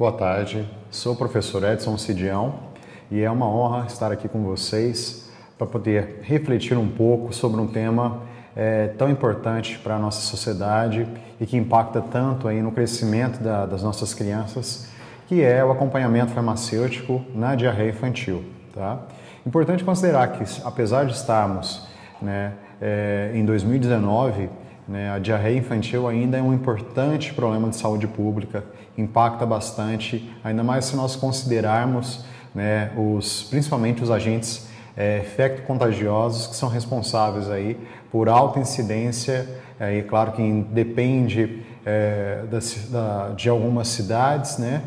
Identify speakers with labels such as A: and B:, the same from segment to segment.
A: Boa tarde, sou o professor Edson Cidião e é uma honra estar aqui com vocês para poder refletir um pouco sobre um tema é, tão importante para a nossa sociedade e que impacta tanto aí no crescimento da, das nossas crianças, que é o acompanhamento farmacêutico na diarreia infantil. Tá? Importante considerar que, apesar de estarmos né, é, em 2019, né? A diarreia infantil ainda é um importante problema de saúde pública, impacta bastante, ainda mais se nós considerarmos né, os, principalmente os agentes é, infecto-contagiosos que são responsáveis aí por alta incidência, aí, claro que depende é, da, da, de algumas cidades, né?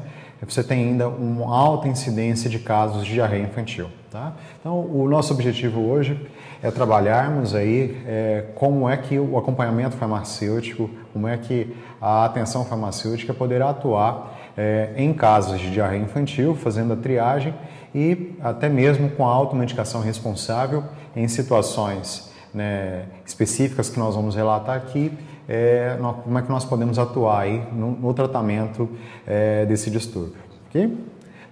A: você tem ainda uma alta incidência de casos de diarreia infantil. Tá? Então, o nosso objetivo hoje é trabalharmos aí é, como é que o acompanhamento farmacêutico, como é que a atenção farmacêutica poderá atuar é, em casos de diarreia infantil, fazendo a triagem e até mesmo com a automedicação responsável em situações né, específicas que nós vamos relatar aqui, é, como é que nós podemos atuar aí no, no tratamento é, desse distúrbio. Okay?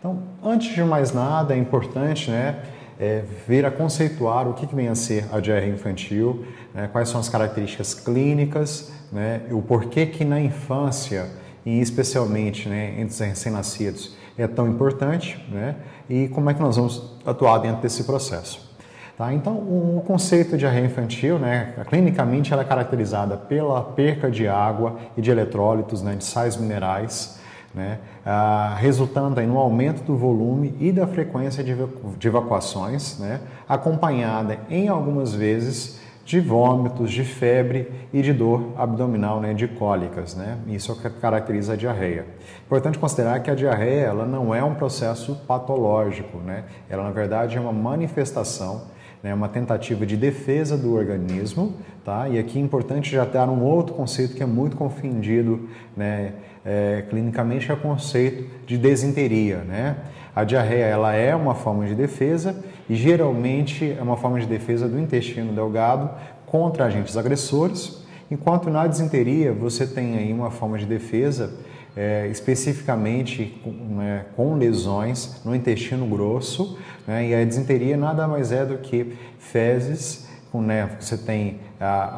A: Então, antes de mais nada, é importante né, é, vir a conceituar o que, que vem a ser a diarreia infantil, né, quais são as características clínicas, né, o porquê que na infância, e especialmente né, entre os recém-nascidos, é tão importante né, e como é que nós vamos atuar dentro desse processo. Tá? Então, o conceito de diarreia infantil, né, clinicamente, ela é caracterizada pela perca de água e de eletrólitos, né, de sais minerais, né, ah, resultando aí no aumento do volume e da frequência de, evacuações, né, acompanhada em algumas vezes de vômitos, de febre e de dor abdominal, né, de cólicas, né? Isso é caracteriza a diarreia. Importante considerar que a diarreia ela não é um processo patológico, né? Ela na verdade é uma manifestação né, uma tentativa de defesa do organismo, tá? E aqui é importante já ter um outro conceito que é muito confundido, né, é, clinicamente, é o conceito de desinteria, né? A diarreia ela é uma forma de defesa e geralmente é uma forma de defesa do intestino delgado contra agentes agressores, enquanto na desinteria você tem aí uma forma de defesa é, especificamente com, né, com, lesões no intestino grosso, né, e a disenteria nada mais é do que fezes, com, né, você tem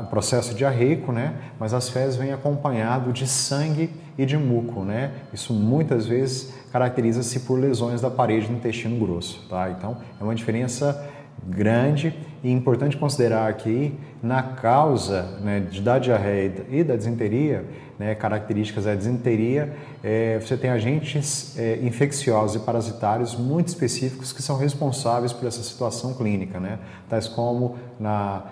A: o processo diarreico, né, mas as fezes vêm acompanhado de sangue e de muco, né, isso muitas vezes caracteriza-se por lesões da parede do intestino grosso, tá? Então é uma diferença grande e importante considerar aqui na causa né, da diarreia e da disenteria, né, características da disenteria, é, você tem agentes é, infecciosos e parasitários muito específicos que são responsáveis por essa situação clínica, né, tais como na,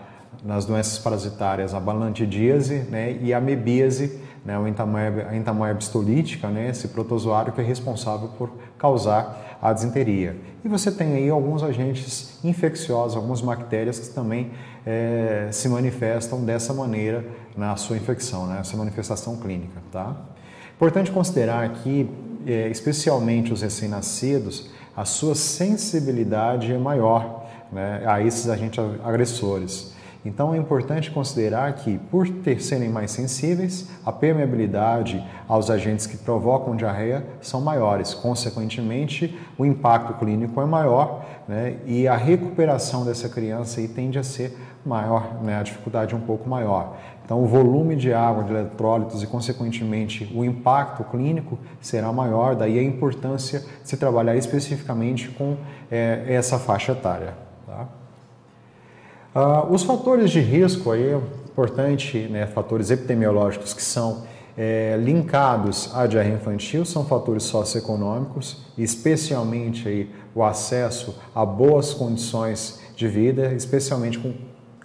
A: nas doenças parasitárias a balantidíase né, e a amebíase, né, a entamoeba histolítica, né, esse protozoário que é responsável por causar a disenteria. E você tem aí alguns agentes infecciosos, algumas bactérias que também é, se manifestam dessa maneira na sua infecção, né, essa manifestação clínica. Tá? Importante considerar que, é, especialmente os recém-nascidos, a sua sensibilidade é maior né, a esses agentes agressores. Então é importante considerar que, por ter, serem mais sensíveis, a permeabilidade aos agentes que provocam diarreia são maiores. Consequentemente, o impacto clínico é maior né, e a recuperação dessa criança tende a ser maior, né, a dificuldade um pouco maior. Então, o volume de água, de eletrólitos e, consequentemente, o impacto clínico será maior, daí a importância de se trabalhar especificamente com é, essa faixa etária. Uh, os fatores de risco aí é importante, né, fatores epidemiológicos que são é, linkados à diarreia infantil são fatores socioeconômicos, especialmente aí o acesso a boas condições de vida, especialmente com,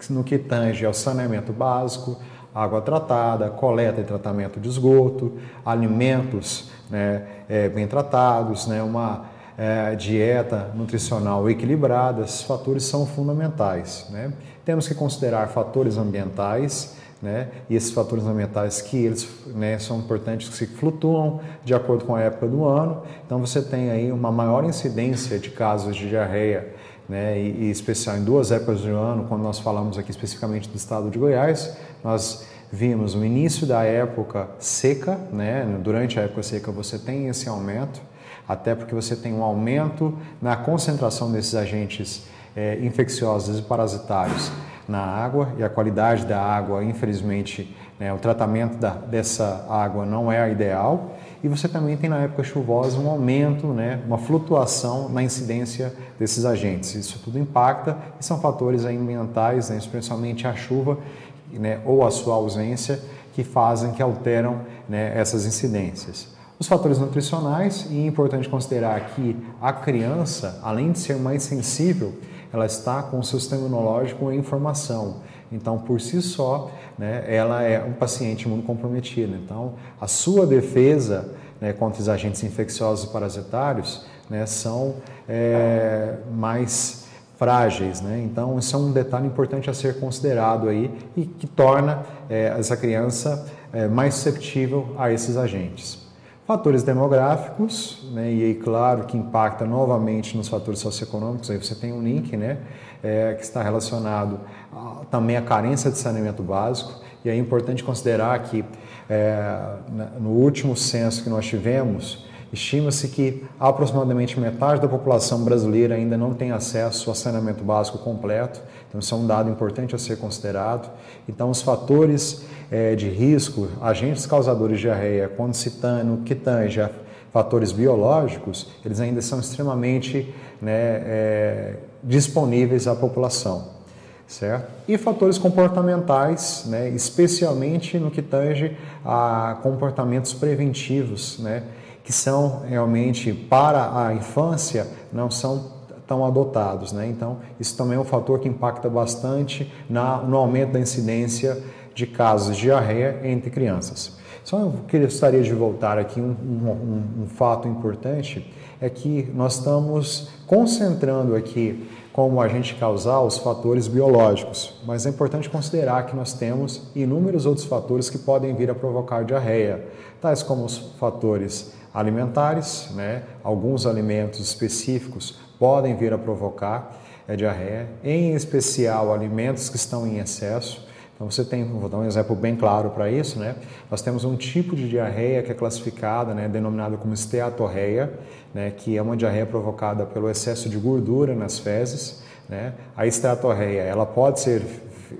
A: no que tange ao saneamento básico, água tratada, coleta e tratamento de esgoto, alimentos né, é, bem tratados, né, uma é, dieta nutricional equilibrada, esses fatores são fundamentais. Né? Temos que considerar fatores ambientais, né? E esses fatores ambientais que eles né, são importantes, que se flutuam de acordo com a época do ano. Então você tem aí uma maior incidência de casos de diarreia, né? E, e especial em duas épocas do ano, quando nós falamos aqui especificamente do estado de Goiás, nós vimos o início da época seca, né? durante a época seca você tem esse aumento, até porque você tem um aumento na concentração desses agentes é, infecciosos e parasitários na água e a qualidade da água, infelizmente, né, o tratamento da, dessa água não é a ideal. E você também tem na época chuvosa um aumento, né, uma flutuação na incidência desses agentes. Isso tudo impacta e são fatores ambientais, né, especialmente a chuva né, ou a sua ausência, que fazem, que alteram né, essas incidências. Os fatores nutricionais, e é importante considerar que a criança, além de ser mais sensível, ela está com o sistema imunológico em formação. Então, por si só, né, ela é um paciente imunocomprometido. Então, a sua defesa né, contra os agentes infecciosos e parasitários né, são é, mais frágeis. Né? Então, isso é um detalhe importante a ser considerado aí e que torna é, essa criança é, mais susceptível a esses agentes. Fatores demográficos, né, e aí claro que impacta novamente nos fatores socioeconômicos, aí você tem um link né, é, que está relacionado a, também à carência de saneamento básico, e é importante considerar que é, no último censo que nós tivemos, Estima-se que aproximadamente metade da população brasileira ainda não tem acesso ao saneamento básico completo, então isso é um dado importante a ser considerado. Então, os fatores é, de risco, agentes causadores de diarreia, quando se tange a fatores biológicos, eles ainda são extremamente né, é, disponíveis à população. Certo? E fatores comportamentais, né, especialmente no que tange a comportamentos preventivos, né, que são realmente para a infância não são tão adotados. Né? Então, isso também é um fator que impacta bastante na, no aumento da incidência de casos de diarreia entre crianças. Só eu gostaria de voltar aqui um, um, um fato importante é que nós estamos concentrando aqui como agente causal os fatores biológicos, mas é importante considerar que nós temos inúmeros outros fatores que podem vir a provocar diarreia, tais como os fatores alimentares, né? alguns alimentos específicos podem vir a provocar a diarreia, em especial alimentos que estão em excesso. Então você tem, vou dar um exemplo bem claro para isso, né? Nós temos um tipo de diarreia que é classificada, né, denominada como esteatorreia, né, que é uma diarreia provocada pelo excesso de gordura nas fezes, né? A esteatorreia, ela pode ser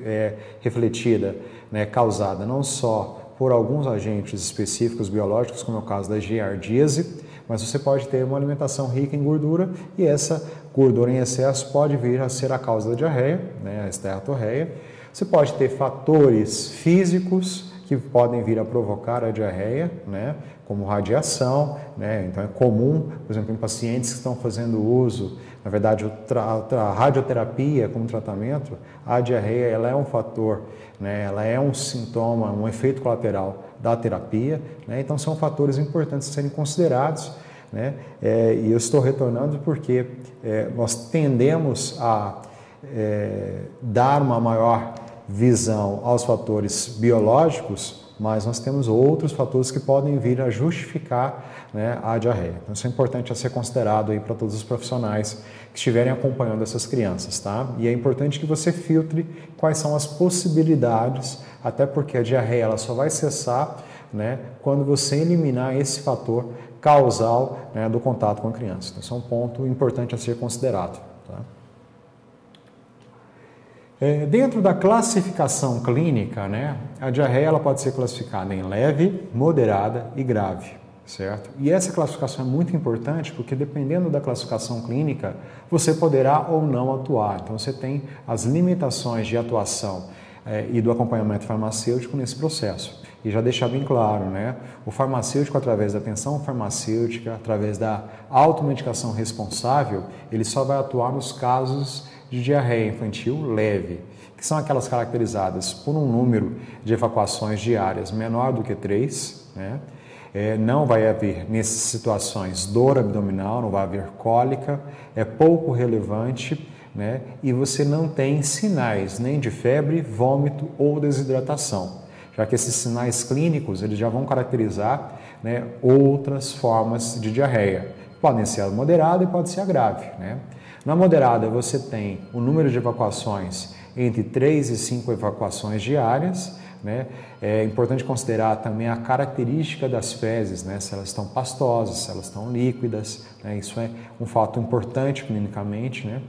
A: é, refletida, né, causada não só por alguns agentes específicos biológicos, como é o caso da giardíase, mas você pode ter uma alimentação rica em gordura e essa gordura em excesso pode vir a ser a causa da diarreia, né, a esteatorreia. Você pode ter fatores físicos que podem vir a provocar a diarreia, né, como radiação, né, então é comum, por exemplo, em pacientes que estão fazendo uso, na verdade, a radioterapia como tratamento, a diarreia ela é um fator né? ela é um sintoma, um efeito colateral da terapia, né? então são fatores importantes a serem considerados. Né? É, e eu estou retornando porque é, nós tendemos a é, dar uma maior visão aos fatores biológicos mas nós temos outros fatores que podem vir a justificar né, a diarreia. Então, isso é importante a ser considerado aí para todos os profissionais que estiverem acompanhando essas crianças, tá? E é importante que você filtre quais são as possibilidades, até porque a diarreia ela só vai cessar né, quando você eliminar esse fator causal né, do contato com a criança. Então, isso é um ponto importante a ser considerado. Tá? É, dentro da classificação clínica, né, a diarreia ela pode ser classificada em leve, moderada e grave, certo? E essa classificação é muito importante porque dependendo da classificação clínica, você poderá ou não atuar. Então você tem as limitações de atuação é, e do acompanhamento farmacêutico nesse processo. E já deixar bem claro, né? O farmacêutico, através da atenção farmacêutica, através da automedicação responsável, ele só vai atuar nos casos de diarreia infantil leve, que são aquelas caracterizadas por um número de evacuações diárias menor do que 3, né? É, não vai haver, nessas situações, dor abdominal, não vai haver cólica, é pouco relevante, né? E você não tem sinais nem de febre, vômito ou desidratação, já que esses sinais clínicos eles já vão caracterizar né, outras formas de diarreia. Podem ser a moderada e pode ser a grave, né? Na moderada, você tem o número de evacuações entre 3 e 5 evacuações diárias, né? É importante considerar também a característica das fezes, né? Se elas estão pastosas, se elas estão líquidas, né? Isso é um fato importante clinicamente, né?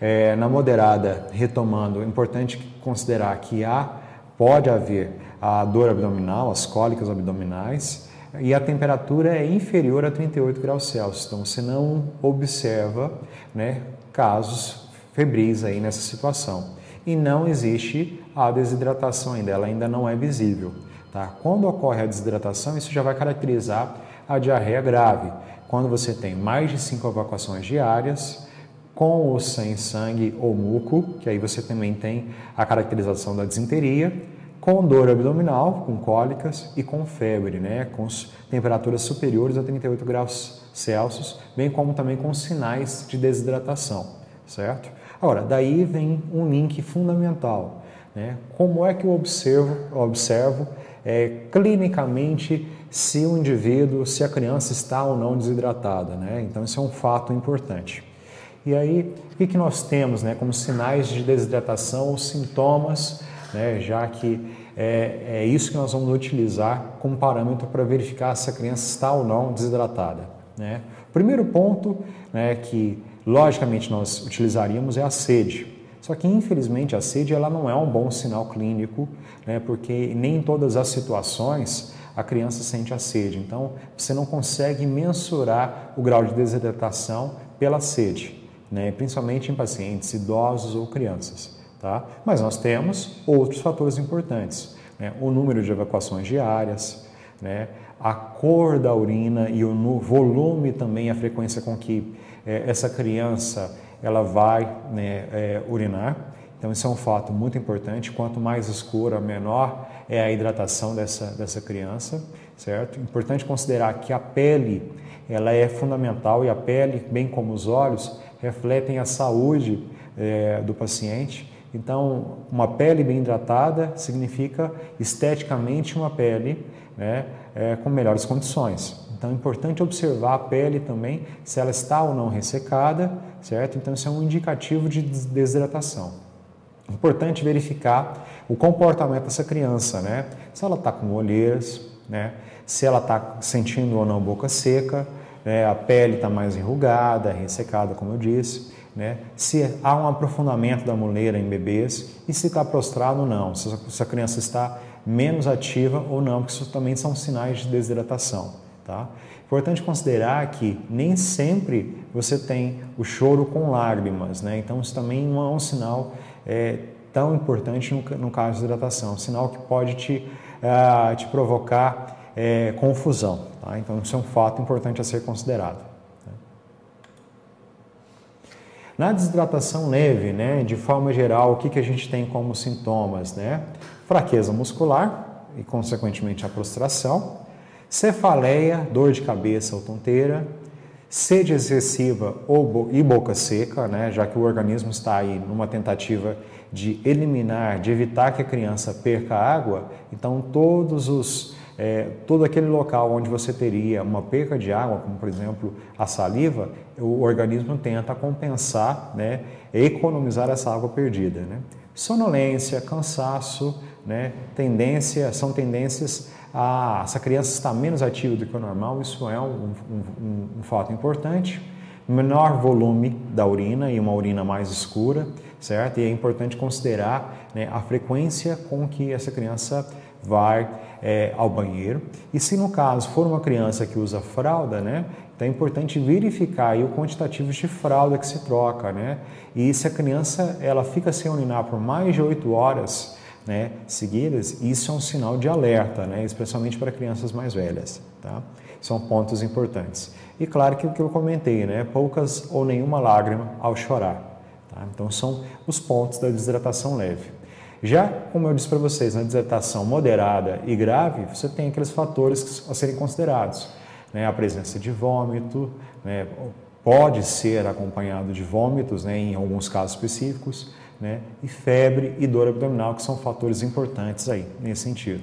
A: É, na moderada, retomando, é importante considerar que há, pode haver a dor abdominal, as cólicas abdominais, e a temperatura é inferior a 38 graus Celsius. Então, você não observa né, casos febris aí nessa situação. E não existe a desidratação ainda, ela ainda não é visível. Tá? Quando ocorre a desidratação, isso já vai caracterizar a diarreia grave. Quando você tem mais de 5 evacuações diárias, com ou sem sangue ou muco, que aí você também tem a caracterização da disenteria, com dor abdominal, com cólicas e com febre, né, com temperaturas superiores a 38 graus Celsius, bem como também com sinais de desidratação, certo? Agora, daí vem um link fundamental, né? Como é que eu observo, observo é, clinicamente se o indivíduo, se a criança está ou não desidratada, né? Então, isso é um fato importante. E aí, o que, que nós temos né, como sinais de desidratação ou sintomas, né, já que é, é isso que nós vamos utilizar como parâmetro para verificar se a criança está ou não desidratada. Né? O primeiro ponto né, que, logicamente, nós utilizaríamos é a sede. Só que, infelizmente, a sede ela não é um bom sinal clínico, né, porque nem em todas as situações a criança sente a sede. Então, você não consegue mensurar o grau de desidratação pela sede né, principalmente em pacientes idosos ou crianças. Tá? Mas nós temos outros fatores importantes, né? o número de evacuações diárias, né? A cor da urina e o volume também, a frequência com que é, essa criança ela vai né, é, urinar. Então, isso é um fato muito importante. Quanto mais escura, menor é a hidratação dessa, dessa criança, certo? Importante considerar que a pele ela é fundamental e a pele, bem como os olhos, refletem a saúde é, do paciente. Então, uma pele bem hidratada significa esteticamente uma pele né, é, com melhores condições. Então, é importante observar a pele também, se ela está ou não ressecada, certo? Então, isso é um indicativo de desidratação. Importante verificar o comportamento dessa criança, né? Se ela está com olheiras, né? Se ela está sentindo ou não boca seca, né? a pele está mais enrugada, ressecada, como eu disse, né? se há um aprofundamento da muleira em bebês e se está prostrado ou não, se a criança está menos ativa ou não, porque isso também são sinais de desidratação. Tá? Importante considerar que nem sempre você tem o choro com lágrimas, né? então isso também não é um sinal é, tão importante no, no, caso de hidratação, um sinal que pode te, uh, te provocar é, confusão. Tá? Então, isso é um fato importante a ser considerado. Né? Na desidratação leve, né, de forma geral, o que, que a gente tem como sintomas? Né? Fraqueza muscular e, consequentemente, a prostração, cefaleia, dor de cabeça ou tonteira, sede excessiva ou e boca seca, né, já que o organismo está aí numa tentativa de eliminar, de evitar que a criança perca água, então todos os é, todo aquele local onde você teria uma perca de água, como por exemplo a saliva, o organismo tenta compensar, né, economizar essa água perdida. Né? Sonolência, cansaço, né, tendência, são tendências a essa criança está menos ativa do que o normal, isso é um, um, um fato importante. Menor volume da urina e uma urina mais escura, certo? E é importante considerar né, a frequência com que essa criança vai é, ao banheiro. E se no caso for uma criança que usa fralda, né, então é importante verificar o quantitativo de fralda que se troca, né? E se a criança ela fica sem urinar por mais de 8 horas, né, seguidas, isso é um sinal de alerta, né, especialmente para crianças mais velhas, tá? São pontos importantes. E claro que o que eu comentei, né, poucas ou nenhuma lágrima ao chorar, tá? Então são os pontos da desidratação leve. Já, como eu disse para vocês, na desidratação moderada e grave, você tem aqueles fatores a serem considerados. Né? A presença de vômito, né? pode ser acompanhado de vômitos, né? em alguns casos específicos, né? e febre e dor abdominal, que são fatores importantes aí, nesse sentido.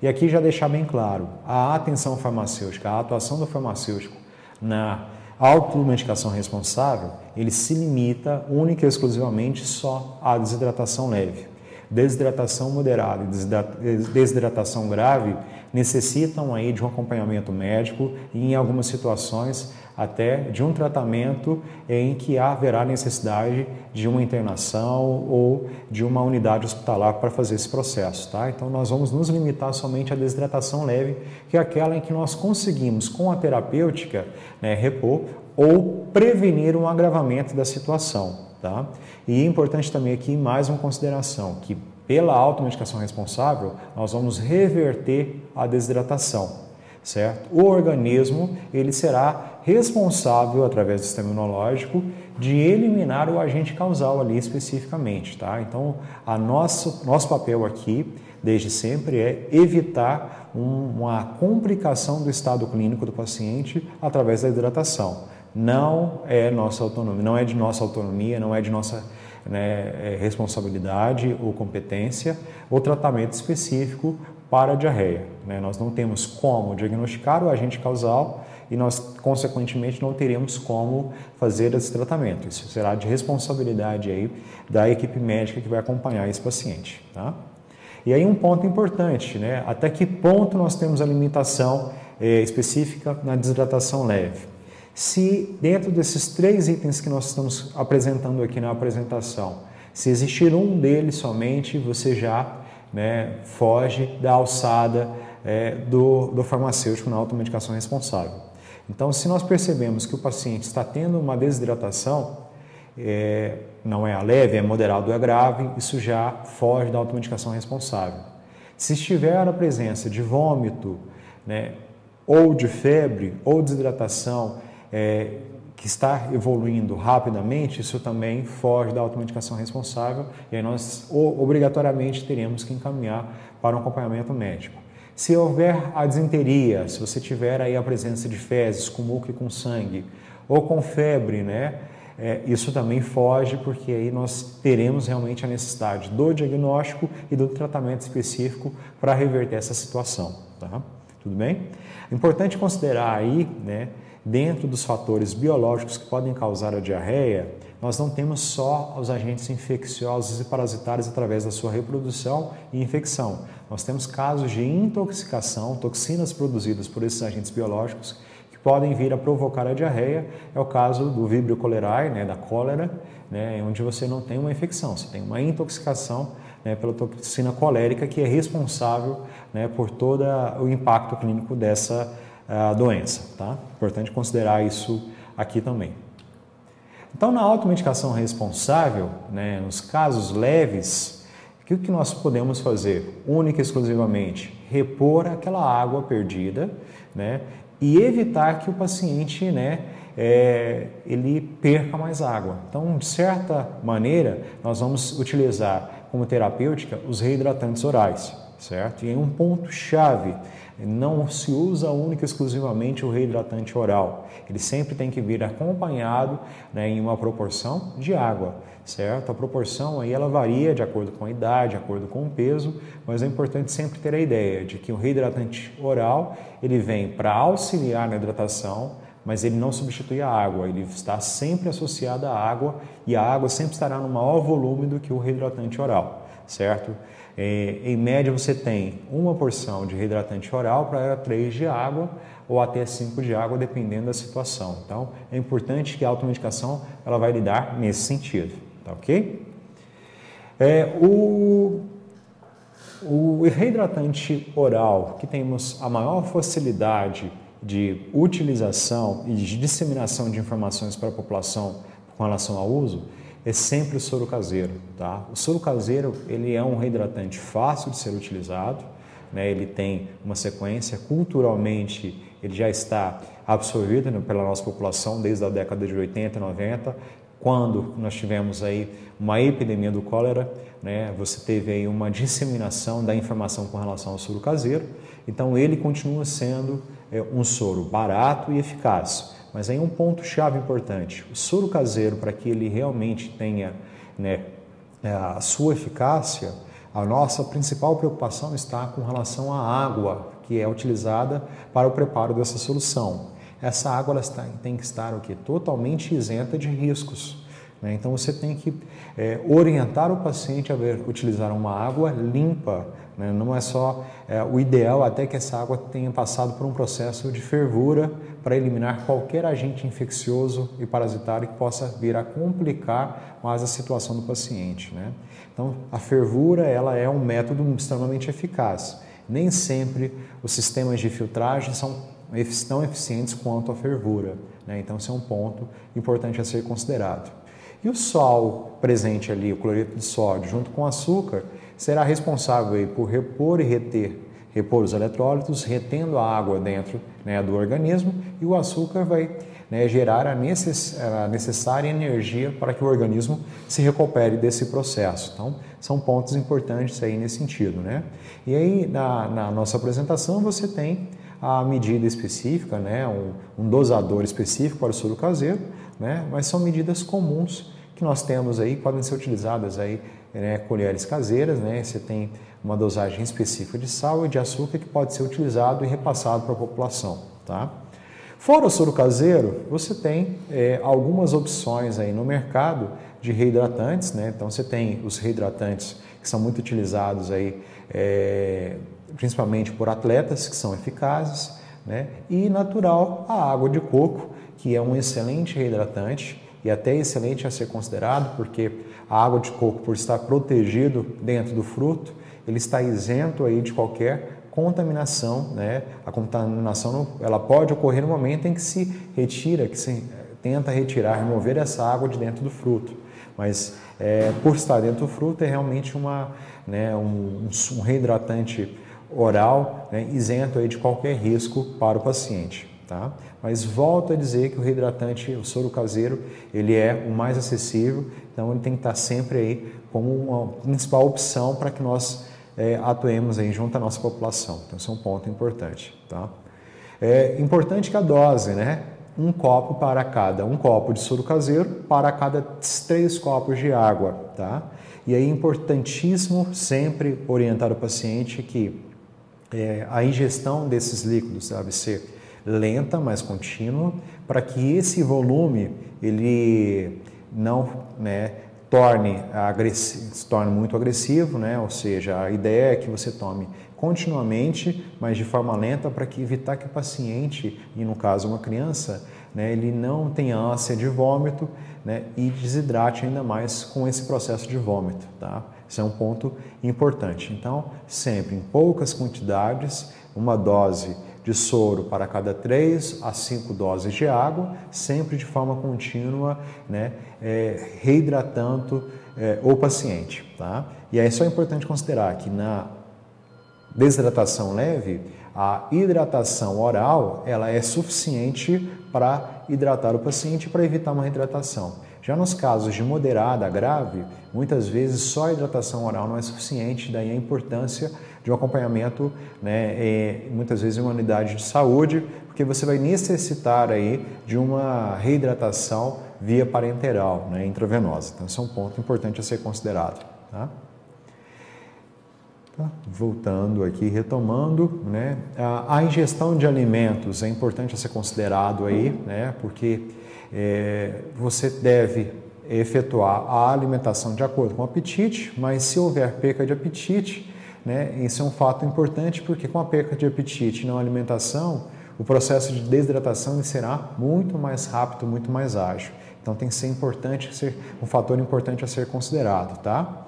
A: E aqui já deixar bem claro, a atenção farmacêutica, a atuação do farmacêutico na automedicação responsável, ele se limita única e exclusivamente só à desidratação leve. desidratação moderada e desidratação grave necessitam aí de um acompanhamento médico e em algumas situações até de um tratamento em que haverá necessidade de uma internação ou de uma unidade hospitalar para fazer esse processo, tá? Então nós vamos nos limitar somente à desidratação leve, que é aquela em que nós conseguimos com a terapêutica né, repor ou prevenir um agravamento da situação, tá? E é importante também aqui mais uma consideração que pela automedicação responsável nós vamos reverter a desidratação certo? O organismo ele será responsável através do sistema imunológico de eliminar o agente causal ali especificamente, tá? Então, a nosso nosso papel aqui desde sempre é evitar um, uma complicação do estado clínico do paciente através da hidratação. Não é nossa autonomia, não é de nossa autonomia, não é de nossa né, é responsabilidade ou competência o tratamento específico para a diarreia. Né? Nós não temos como diagnosticar o agente causal e nós, consequentemente, não teremos como fazer esse tratamento. Isso será de responsabilidade aí da equipe médica que vai acompanhar esse paciente. Tá? E aí um ponto importante, né? até que ponto nós temos a limitação é, específica na desidratação leve? Se dentro desses três itens que nós estamos apresentando aqui na apresentação, se existir um deles somente, você já né, foge da alçada é, do, do farmacêutico na automedicação responsável. Então, se nós percebemos que o paciente está tendo uma desidratação, é, não é a leve, é moderado ou é grave, isso já foge da automedicação responsável. Se estiver a presença de vômito, né, ou de febre, ou desidratação, é, que está evoluindo rapidamente, isso também foge da automedicação responsável e aí nós obrigatoriamente teremos que encaminhar para um acompanhamento médico. Se houver a disenteria, se você tiver aí a presença de fezes com muco e com sangue, ou com febre, né? É, isso também foge porque aí nós teremos realmente a necessidade do diagnóstico e do tratamento específico para reverter essa situação, tá? Tudo bem? Importante considerar aí, né? Dentro dos fatores biológicos que podem causar a diarreia, nós não temos só os agentes infecciosos e parasitários através da sua reprodução e infecção. Nós temos casos de intoxicação, toxinas produzidas por esses agentes biológicos que podem vir a provocar a diarreia. É o caso do Vibrio cholerae, né, da cólera, né, onde você não tem uma infecção, você tem uma intoxicação né, pela toxina colérica que é responsável né, por todo o impacto clínico dessa a doença. Tá? Importante considerar isso aqui também. Então, na automedicação responsável, né, nos casos leves, o que, que nós podemos fazer? Única e exclusivamente repor aquela água perdida né, e evitar que o paciente né, é, ele perca mais água. Então, de certa maneira, nós vamos utilizar como terapêutica os reidratantes orais, certo? E um ponto chave não se usa única e exclusivamente o reidratante oral. Ele sempre tem que vir acompanhado né, em uma proporção de água, certo? A proporção aí ela varia de acordo com a idade, de acordo com o peso, mas é importante sempre ter a ideia de que o reidratante oral ele vem para auxiliar na hidratação, mas ele não substitui a água, ele está sempre associado à água e a água sempre estará no maior volume do que o reidratante oral, certo? É, em média, você tem uma porção de reidratante oral para três de água ou até cinco de água, dependendo da situação. Então, é importante que a automedicação ela vai lidar nesse sentido, tá ok? É, o, o reidratante oral, que temos a maior facilidade de utilização e de disseminação de informações para a população com relação ao uso, é sempre o soro caseiro. Tá? O soro caseiro ele é um reidratante fácil de ser utilizado, né? ele tem uma sequência, culturalmente ele já está absorvido né, pela nossa população desde a década de 80 e 90, quando nós tivemos aí uma epidemia do cólera, né, você teve aí uma disseminação da informação com relação ao soro caseiro, então ele continua sendo é, um soro barato e eficaz. Mas aí um ponto chave importante: o soro caseiro, para que ele realmente tenha né, a sua eficácia, a nossa principal preocupação está com relação à água que é utilizada para o preparo dessa solução. Essa água está, tem que estar o quê? totalmente isenta de riscos. Né? Então você tem que é, orientar o paciente a ver, utilizar uma água limpa. Né? Não é só é, o ideal até que essa água tenha passado por um processo de fervura para eliminar qualquer agente infeccioso e parasitário que possa vir a complicar mais a situação do paciente. Né? Então a fervura ela é um método extremamente eficaz. Nem sempre os sistemas de filtragem são tão eficientes quanto a fervura. Né? Então, esse é um ponto importante a ser considerado. E o sal presente ali, o cloreto de sódio, junto com o açúcar, será responsável por repor e reter, repor os eletrólitos, retendo a água dentro né, do organismo, e o açúcar vai né, gerar a, necess, a necessária energia para que o organismo se recupere desse processo. Então, são pontos importantes aí nesse sentido. Né? E aí, na, na nossa apresentação, você tem a medida específica, né, um, um dosador específico para o soro caseiro, né, mas são medidas comuns que nós temos aí, podem ser utilizadas aí, né, colheres caseiras, né, você tem uma dosagem específica de sal e de açúcar que pode ser utilizado e repassado para a população, tá? Fora o soro caseiro, você tem é, algumas opções aí no mercado de reidratantes, né? Então você tem os reidratantes que são muito utilizados aí é, principalmente por atletas que são eficazes, né? e natural a água de coco, que é um excelente reidratante e até excelente a ser considerado, porque a água de coco, por estar protegido dentro do fruto, ele está isento aí de qualquer contaminação, né? A contaminação ela pode ocorrer no momento em que se retira, que se tenta retirar, remover essa água de dentro do fruto. Mas é, por estar dentro do fruto é realmente uma, né, um, um reidratante oral, né, isento aí de qualquer risco para o paciente. Tá? Mas volto a dizer que o reidratante, o soro caseiro, ele é o mais acessível, então ele tem que estar sempre aí como uma principal opção para que nós é, atuemos aí junto à nossa população. Então, esse é um ponto importante. Tá? É importante que a dose, né? Um copo para cada, um copo de soro caseiro para cada três copos de água, tá? E aí é importantíssimo sempre orientar o paciente que é, a ingestão desses líquidos deve ser lenta, mas contínua, para que esse volume ele não né, torne se torne muito agressivo, né? ou seja, a ideia é que você tome continuamente, mas de forma lenta, para que evitar que o paciente, e no caso uma criança, né, ele não tenha ânsia de vômito né, e desidrate ainda mais com esse processo de vômito. Tá? Esse é um ponto importante. Então, sempre em poucas quantidades, uma dose de soro para cada 3 a 5 doses de água, sempre de forma contínua, né, é, reidratando é, o paciente. Tá? E aí só é importante considerar que na desidratação leve, a hidratação oral ela é suficiente para hidratar o paciente para evitar uma reidratação. Já nos casos de moderada a grave, muitas vezes só a hidratação oral não é suficiente, daí a importância de um acompanhamento, né, é, muitas vezes em uma unidade de saúde, porque você vai necessitar aí de uma reidratação via parenteral, né, intravenosa. Então, esse é um ponto importante a ser considerado. Tá? Tá? Voltando aqui, retomando, né? A, a, ingestão de alimentos é importante a ser considerado aí, né? Porque é, você deve efetuar a alimentação de acordo com o apetite, mas se houver perca de apetite, né? Isso é um fato importante porque com a perca de apetite na alimentação, o processo de desidratação será muito mais rápido, muito mais ágil. Então tem que ser importante, ser um fator importante a ser considerado, tá?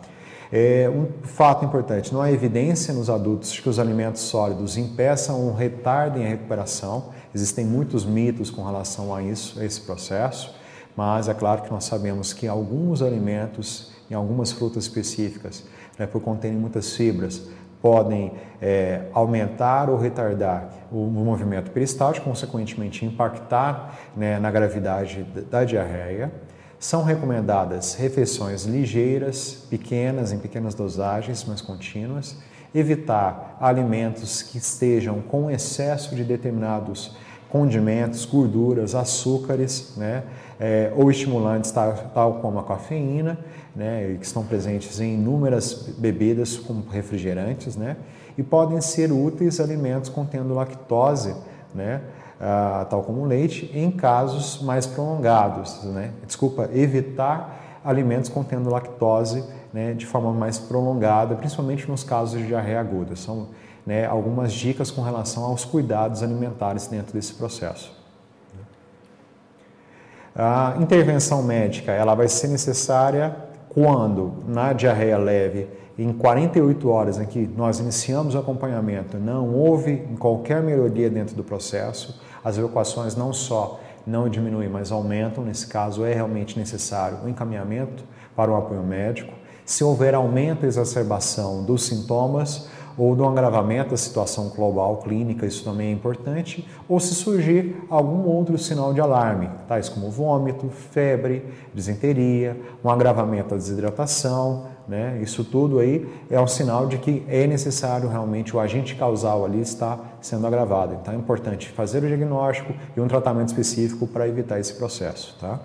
A: É, um fato importante: não há evidência nos adultos que os alimentos sólidos impeçam ou retardem a recuperação. Existem muitos mitos com relação a isso, a esse processo, mas é claro que nós sabemos que alguns alimentos, em algumas frutas específicas, né, por conterem muitas fibras, podem é, aumentar ou retardar o, movimento peristáltico, consequentemente impactar né, na gravidade da, da diarreia. São recomendadas refeições ligeiras, pequenas, em pequenas dosagens, mas contínuas. Evitar alimentos que estejam com excesso de determinados condimentos, gorduras, açúcares, né? É, ou estimulantes tal, tal, como a cafeína, né? que estão presentes em inúmeras bebidas como refrigerantes, né? e podem ser úteis alimentos contendo lactose, né? ah, tal como leite, em casos mais prolongados. Né? Desculpa, evitar alimentos contendo lactose né, de forma mais prolongada, principalmente nos casos de diarreia aguda. São né, algumas dicas com relação aos cuidados alimentares dentro desse processo. A intervenção médica ela vai ser necessária quando na diarreia leve em 48 horas em que nós iniciamos o acompanhamento, não houve qualquer melhoria dentro do processo, as evacuações não só não diminuem, mas aumentam, nesse caso é realmente necessário o encaminhamento para o apoio médico. Se houver aumento e exacerbação dos sintomas, ou do agravamento da situação global clínica, isso também é importante, ou se surgir algum outro sinal de alarme, tais como vômito, febre, disenteria, um agravamento da desidratação, né? Isso tudo aí é um sinal de que é necessário realmente o agente causal ali estar sendo agravado. Então é importante fazer o diagnóstico e um tratamento específico para evitar esse processo, tá?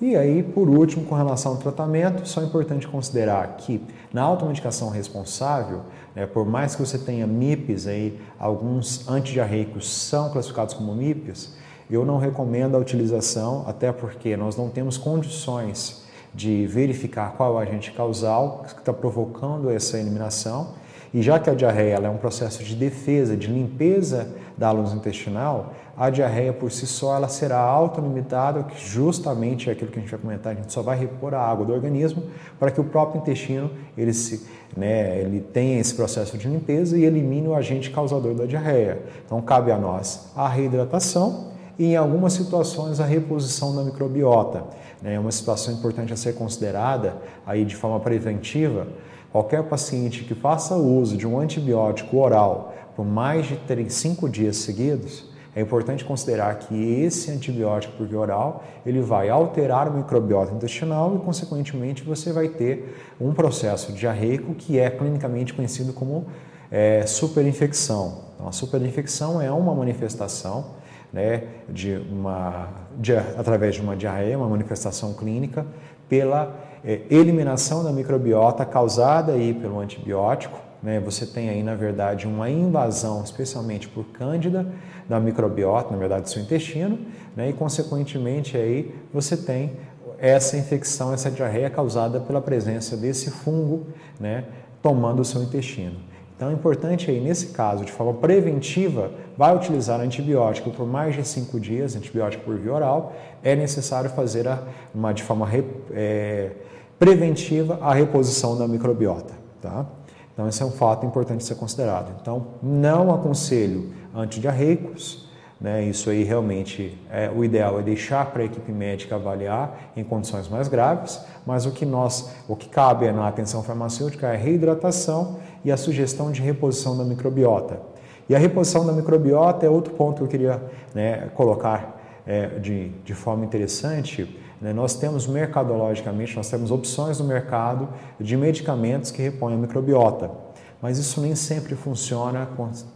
A: E aí, por último, com relação ao tratamento, só é importante considerar que na automedicação responsável, né, por mais que você tenha MIPs, aí, alguns antidiarreicos são classificados como MIPs, eu não recomendo a utilização, até porque nós não temos condições de verificar qual agente causal que está provocando essa eliminação. E já que a diarreia é um processo de defesa, de limpeza da luz intestinal, a diarreia por si só ela será autolimitada, que justamente é aquilo que a gente vai comentar, a gente só vai repor a água do organismo para que o próprio intestino ele, se, né, ele tenha esse processo de limpeza e elimine o agente causador da diarreia. Então cabe a nós a reidratação e em algumas situações a reposição da microbiota. É uma situação importante a ser considerada aí de forma preventiva. Qualquer paciente que faça uso de um antibiótico oral por mais de 3, 5 dias seguidos, é importante considerar que esse antibiótico por via oral ele vai alterar o microbiota intestinal e, consequentemente, você vai ter um processo diarreico que é clinicamente conhecido como é, superinfecção. Então, a superinfecção é uma manifestação né, de uma, de, através de uma diarreia, uma manifestação clínica, pela é, eliminação da microbiota causada aí pelo antibiótico. Né, você tem aí, na verdade, uma invasão, especialmente por cândida, da microbiota, na verdade, do seu intestino, né, e, consequentemente, aí você tem essa infecção, essa diarreia causada pela presença desse fungo né, tomando o seu intestino. Então é importante aí, nesse caso, de forma preventiva, vai utilizar antibiótico por mais de cinco dias, antibiótico por via oral, é necessário fazer a, uma, de forma é, preventiva a reposição da microbiota. Tá? Então esse é um fato importante ser considerado. Então não aconselho antidiarreicos, né? Isso aí realmente é o ideal é deixar para a equipe médica avaliar em condições mais graves, mas o que nós, o que cabe na atenção farmacêutica é a reidratação e a sugestão de reposição da microbiota. E a reposição da microbiota é outro ponto que eu queria né, colocar é, de, de forma interessante. Né? Nós temos mercadologicamente, nós temos opções no mercado de medicamentos que repõem a microbiota mas isso nem sempre funciona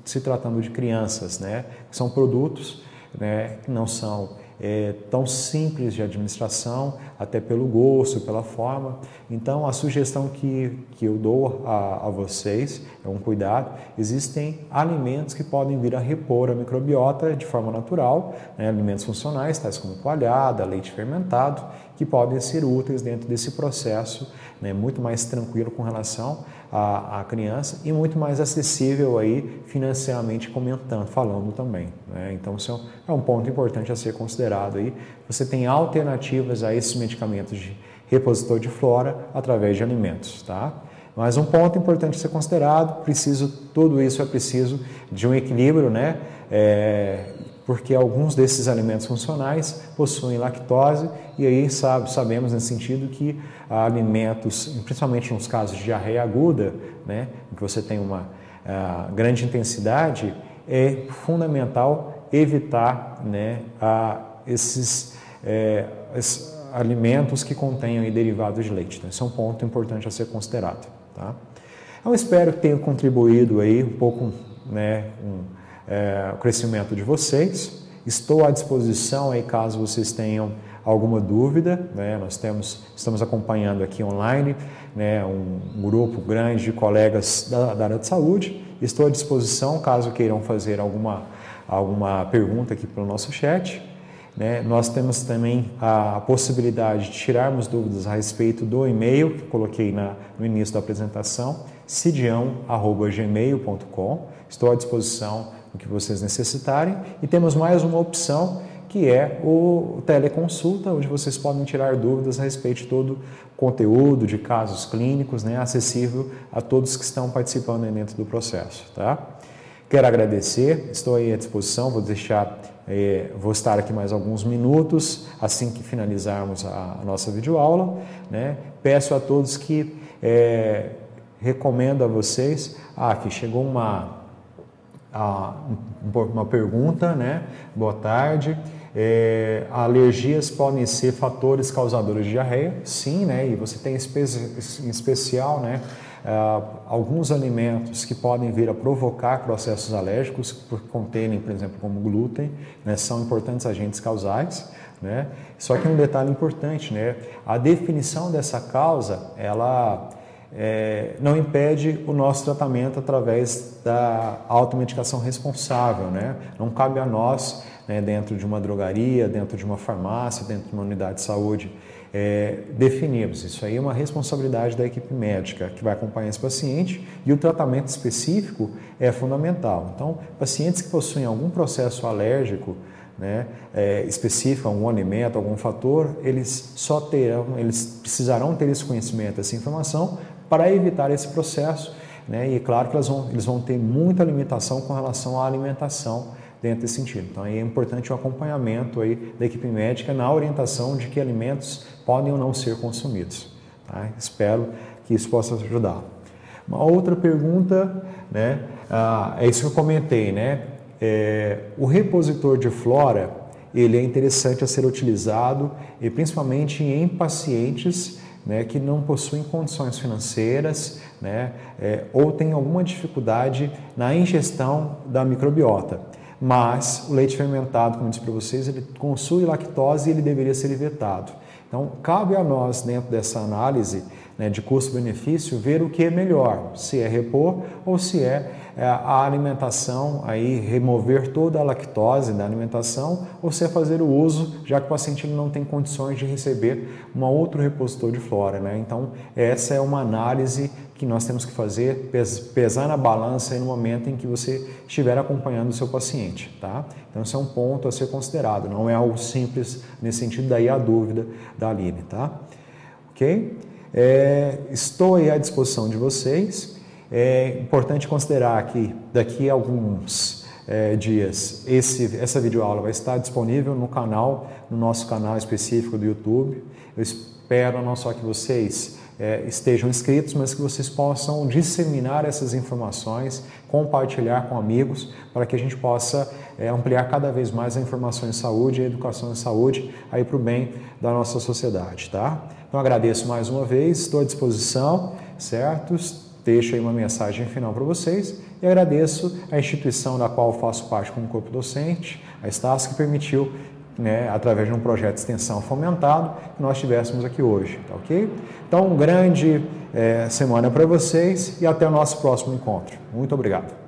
A: se tratando de crianças, né? São produtos né, que não são é, tão simples de administração, até pelo gosto, pela forma. Então, a sugestão que, que eu dou a, a vocês é um cuidado. Existem alimentos que podem vir a repor a microbiota de forma natural, né, alimentos funcionais, tais como coalhada, leite fermentado, que podem ser úteis dentro desse processo, né, muito mais tranquilo com relação à, à criança e muito mais acessível aí financeiramente comentando, falando também. Né? Então, isso é um ponto importante a ser considerado aí. Você tem alternativas a esses medicamentos de repositor de flora através de alimentos, tá? Mas um ponto importante a ser considerado, preciso, tudo isso é preciso de um equilíbrio, né? É, porque alguns desses alimentos funcionais possuem lactose e aí sabe, sabemos nesse sentido que alimentos, principalmente nos casos de diarreia aguda, né, que você tem uma uh, grande intensidade, é fundamental evitar né, a, esses, é, alimentos que contenham derivados de leite. Então, esse é um ponto importante a ser considerado. Tá? Eu espero que tenha contribuído aí um pouco né, é, o crescimento de vocês. Estou à disposição aí caso vocês tenham alguma dúvida. Né? Nós temos, estamos acompanhando aqui online né, um grupo grande de colegas da, da área de saúde. Estou à disposição caso queiram fazer alguma, alguma pergunta aqui pelo nosso chat. Né? Nós temos também a possibilidade de tirarmos dúvidas a respeito do e-mail que coloquei na, no início da apresentação, cidião.gmail.com. Estou à disposição do que vocês necessitarem. E temos mais uma opção que é o teleconsulta, onde vocês podem tirar dúvidas a respeito de todo o conteúdo de casos clínicos, né, acessível a todos que estão participando dentro do processo. Tá? Quero agradecer, estou aí à disposição, vou deixar, eh, vou estar aqui mais alguns minutos assim que finalizarmos a, a nossa videoaula. Né? Peço a todos que eh, recomendo a vocês, ah, aqui chegou uma, a, uma pergunta, né? Boa tarde. É, alergias podem ser fatores causadores de diarreia? Sim, né? E você tem em especial, né? Uh, alguns alimentos que podem vir a provocar processos alérgicos, por conterem, por exemplo, como glúten, né, são importantes agentes causais. Né? Só que um detalhe importante, né? a definição dessa causa, ela é, não impede o nosso tratamento através da automedicação responsável. Né? Não cabe a nós, né, dentro de uma drogaria, dentro de uma farmácia, dentro de uma unidade de saúde, é, definirmos. Isso aí é uma responsabilidade da equipe médica que vai acompanhar esse paciente e o tratamento específico é fundamental. Então, pacientes que possuem algum processo alérgico, né, é, específico, algum alimento, algum fator, eles só terão, eles precisarão ter esse conhecimento, essa informação para evitar esse processo. Né? E claro que vão, eles vão ter muita limitação com relação à alimentação dentro desse sentido. Então é importante o acompanhamento aí da equipe médica na orientação de que alimentos podem ou não ser consumidos. Tá? Espero que isso possa ajudar. Uma outra pergunta, né? Ah, é isso que eu comentei, né? É, o repositor de flora ele é interessante a ser utilizado e principalmente em pacientes né, que não possuem condições financeiras né, é, ou têm alguma dificuldade na ingestão da microbiota. Mas o leite fermentado, como eu disse para vocês, ele consui lactose e ele deveria ser vetado. Então, cabe a nós, dentro dessa análise né, de custo-benefício, ver o que é melhor, se é repor ou se é é, a alimentação, aí remover toda a lactose da alimentação, ou se é fazer o uso, já que o paciente não tem condições de receber um outro repositor de flora. Né? Então, essa é uma análise que nós temos que fazer, pesar na balança no momento em que você estiver acompanhando o seu paciente. Tá? Então, esse é um ponto a ser considerado, não é algo simples nesse sentido, daí a dúvida da Aline. Tá? Ok? É, estou aí à disposição de vocês. É importante considerar que daqui a alguns é, dias esse, essa videoaula vai estar disponível no canal, no nosso canal específico do YouTube. Eu espero não só que vocês é, estejam inscritos, mas que vocês possam disseminar essas informações, compartilhar com amigos, para que a gente possa é, ampliar cada vez mais a informação em saúde e a educação em saúde aí para o bem da nossa sociedade, tá? Então agradeço mais uma vez, estou à disposição, certo? deixo aí uma mensagem final para vocês e agradeço a instituição da qual faço parte como corpo docente, a Estácio, que permitiu, né, através de um projeto de extensão fomentado, que nós estivéssemos aqui hoje, tá ok? Então, um grande é, semana para vocês e até o nosso próximo encontro. Muito obrigado.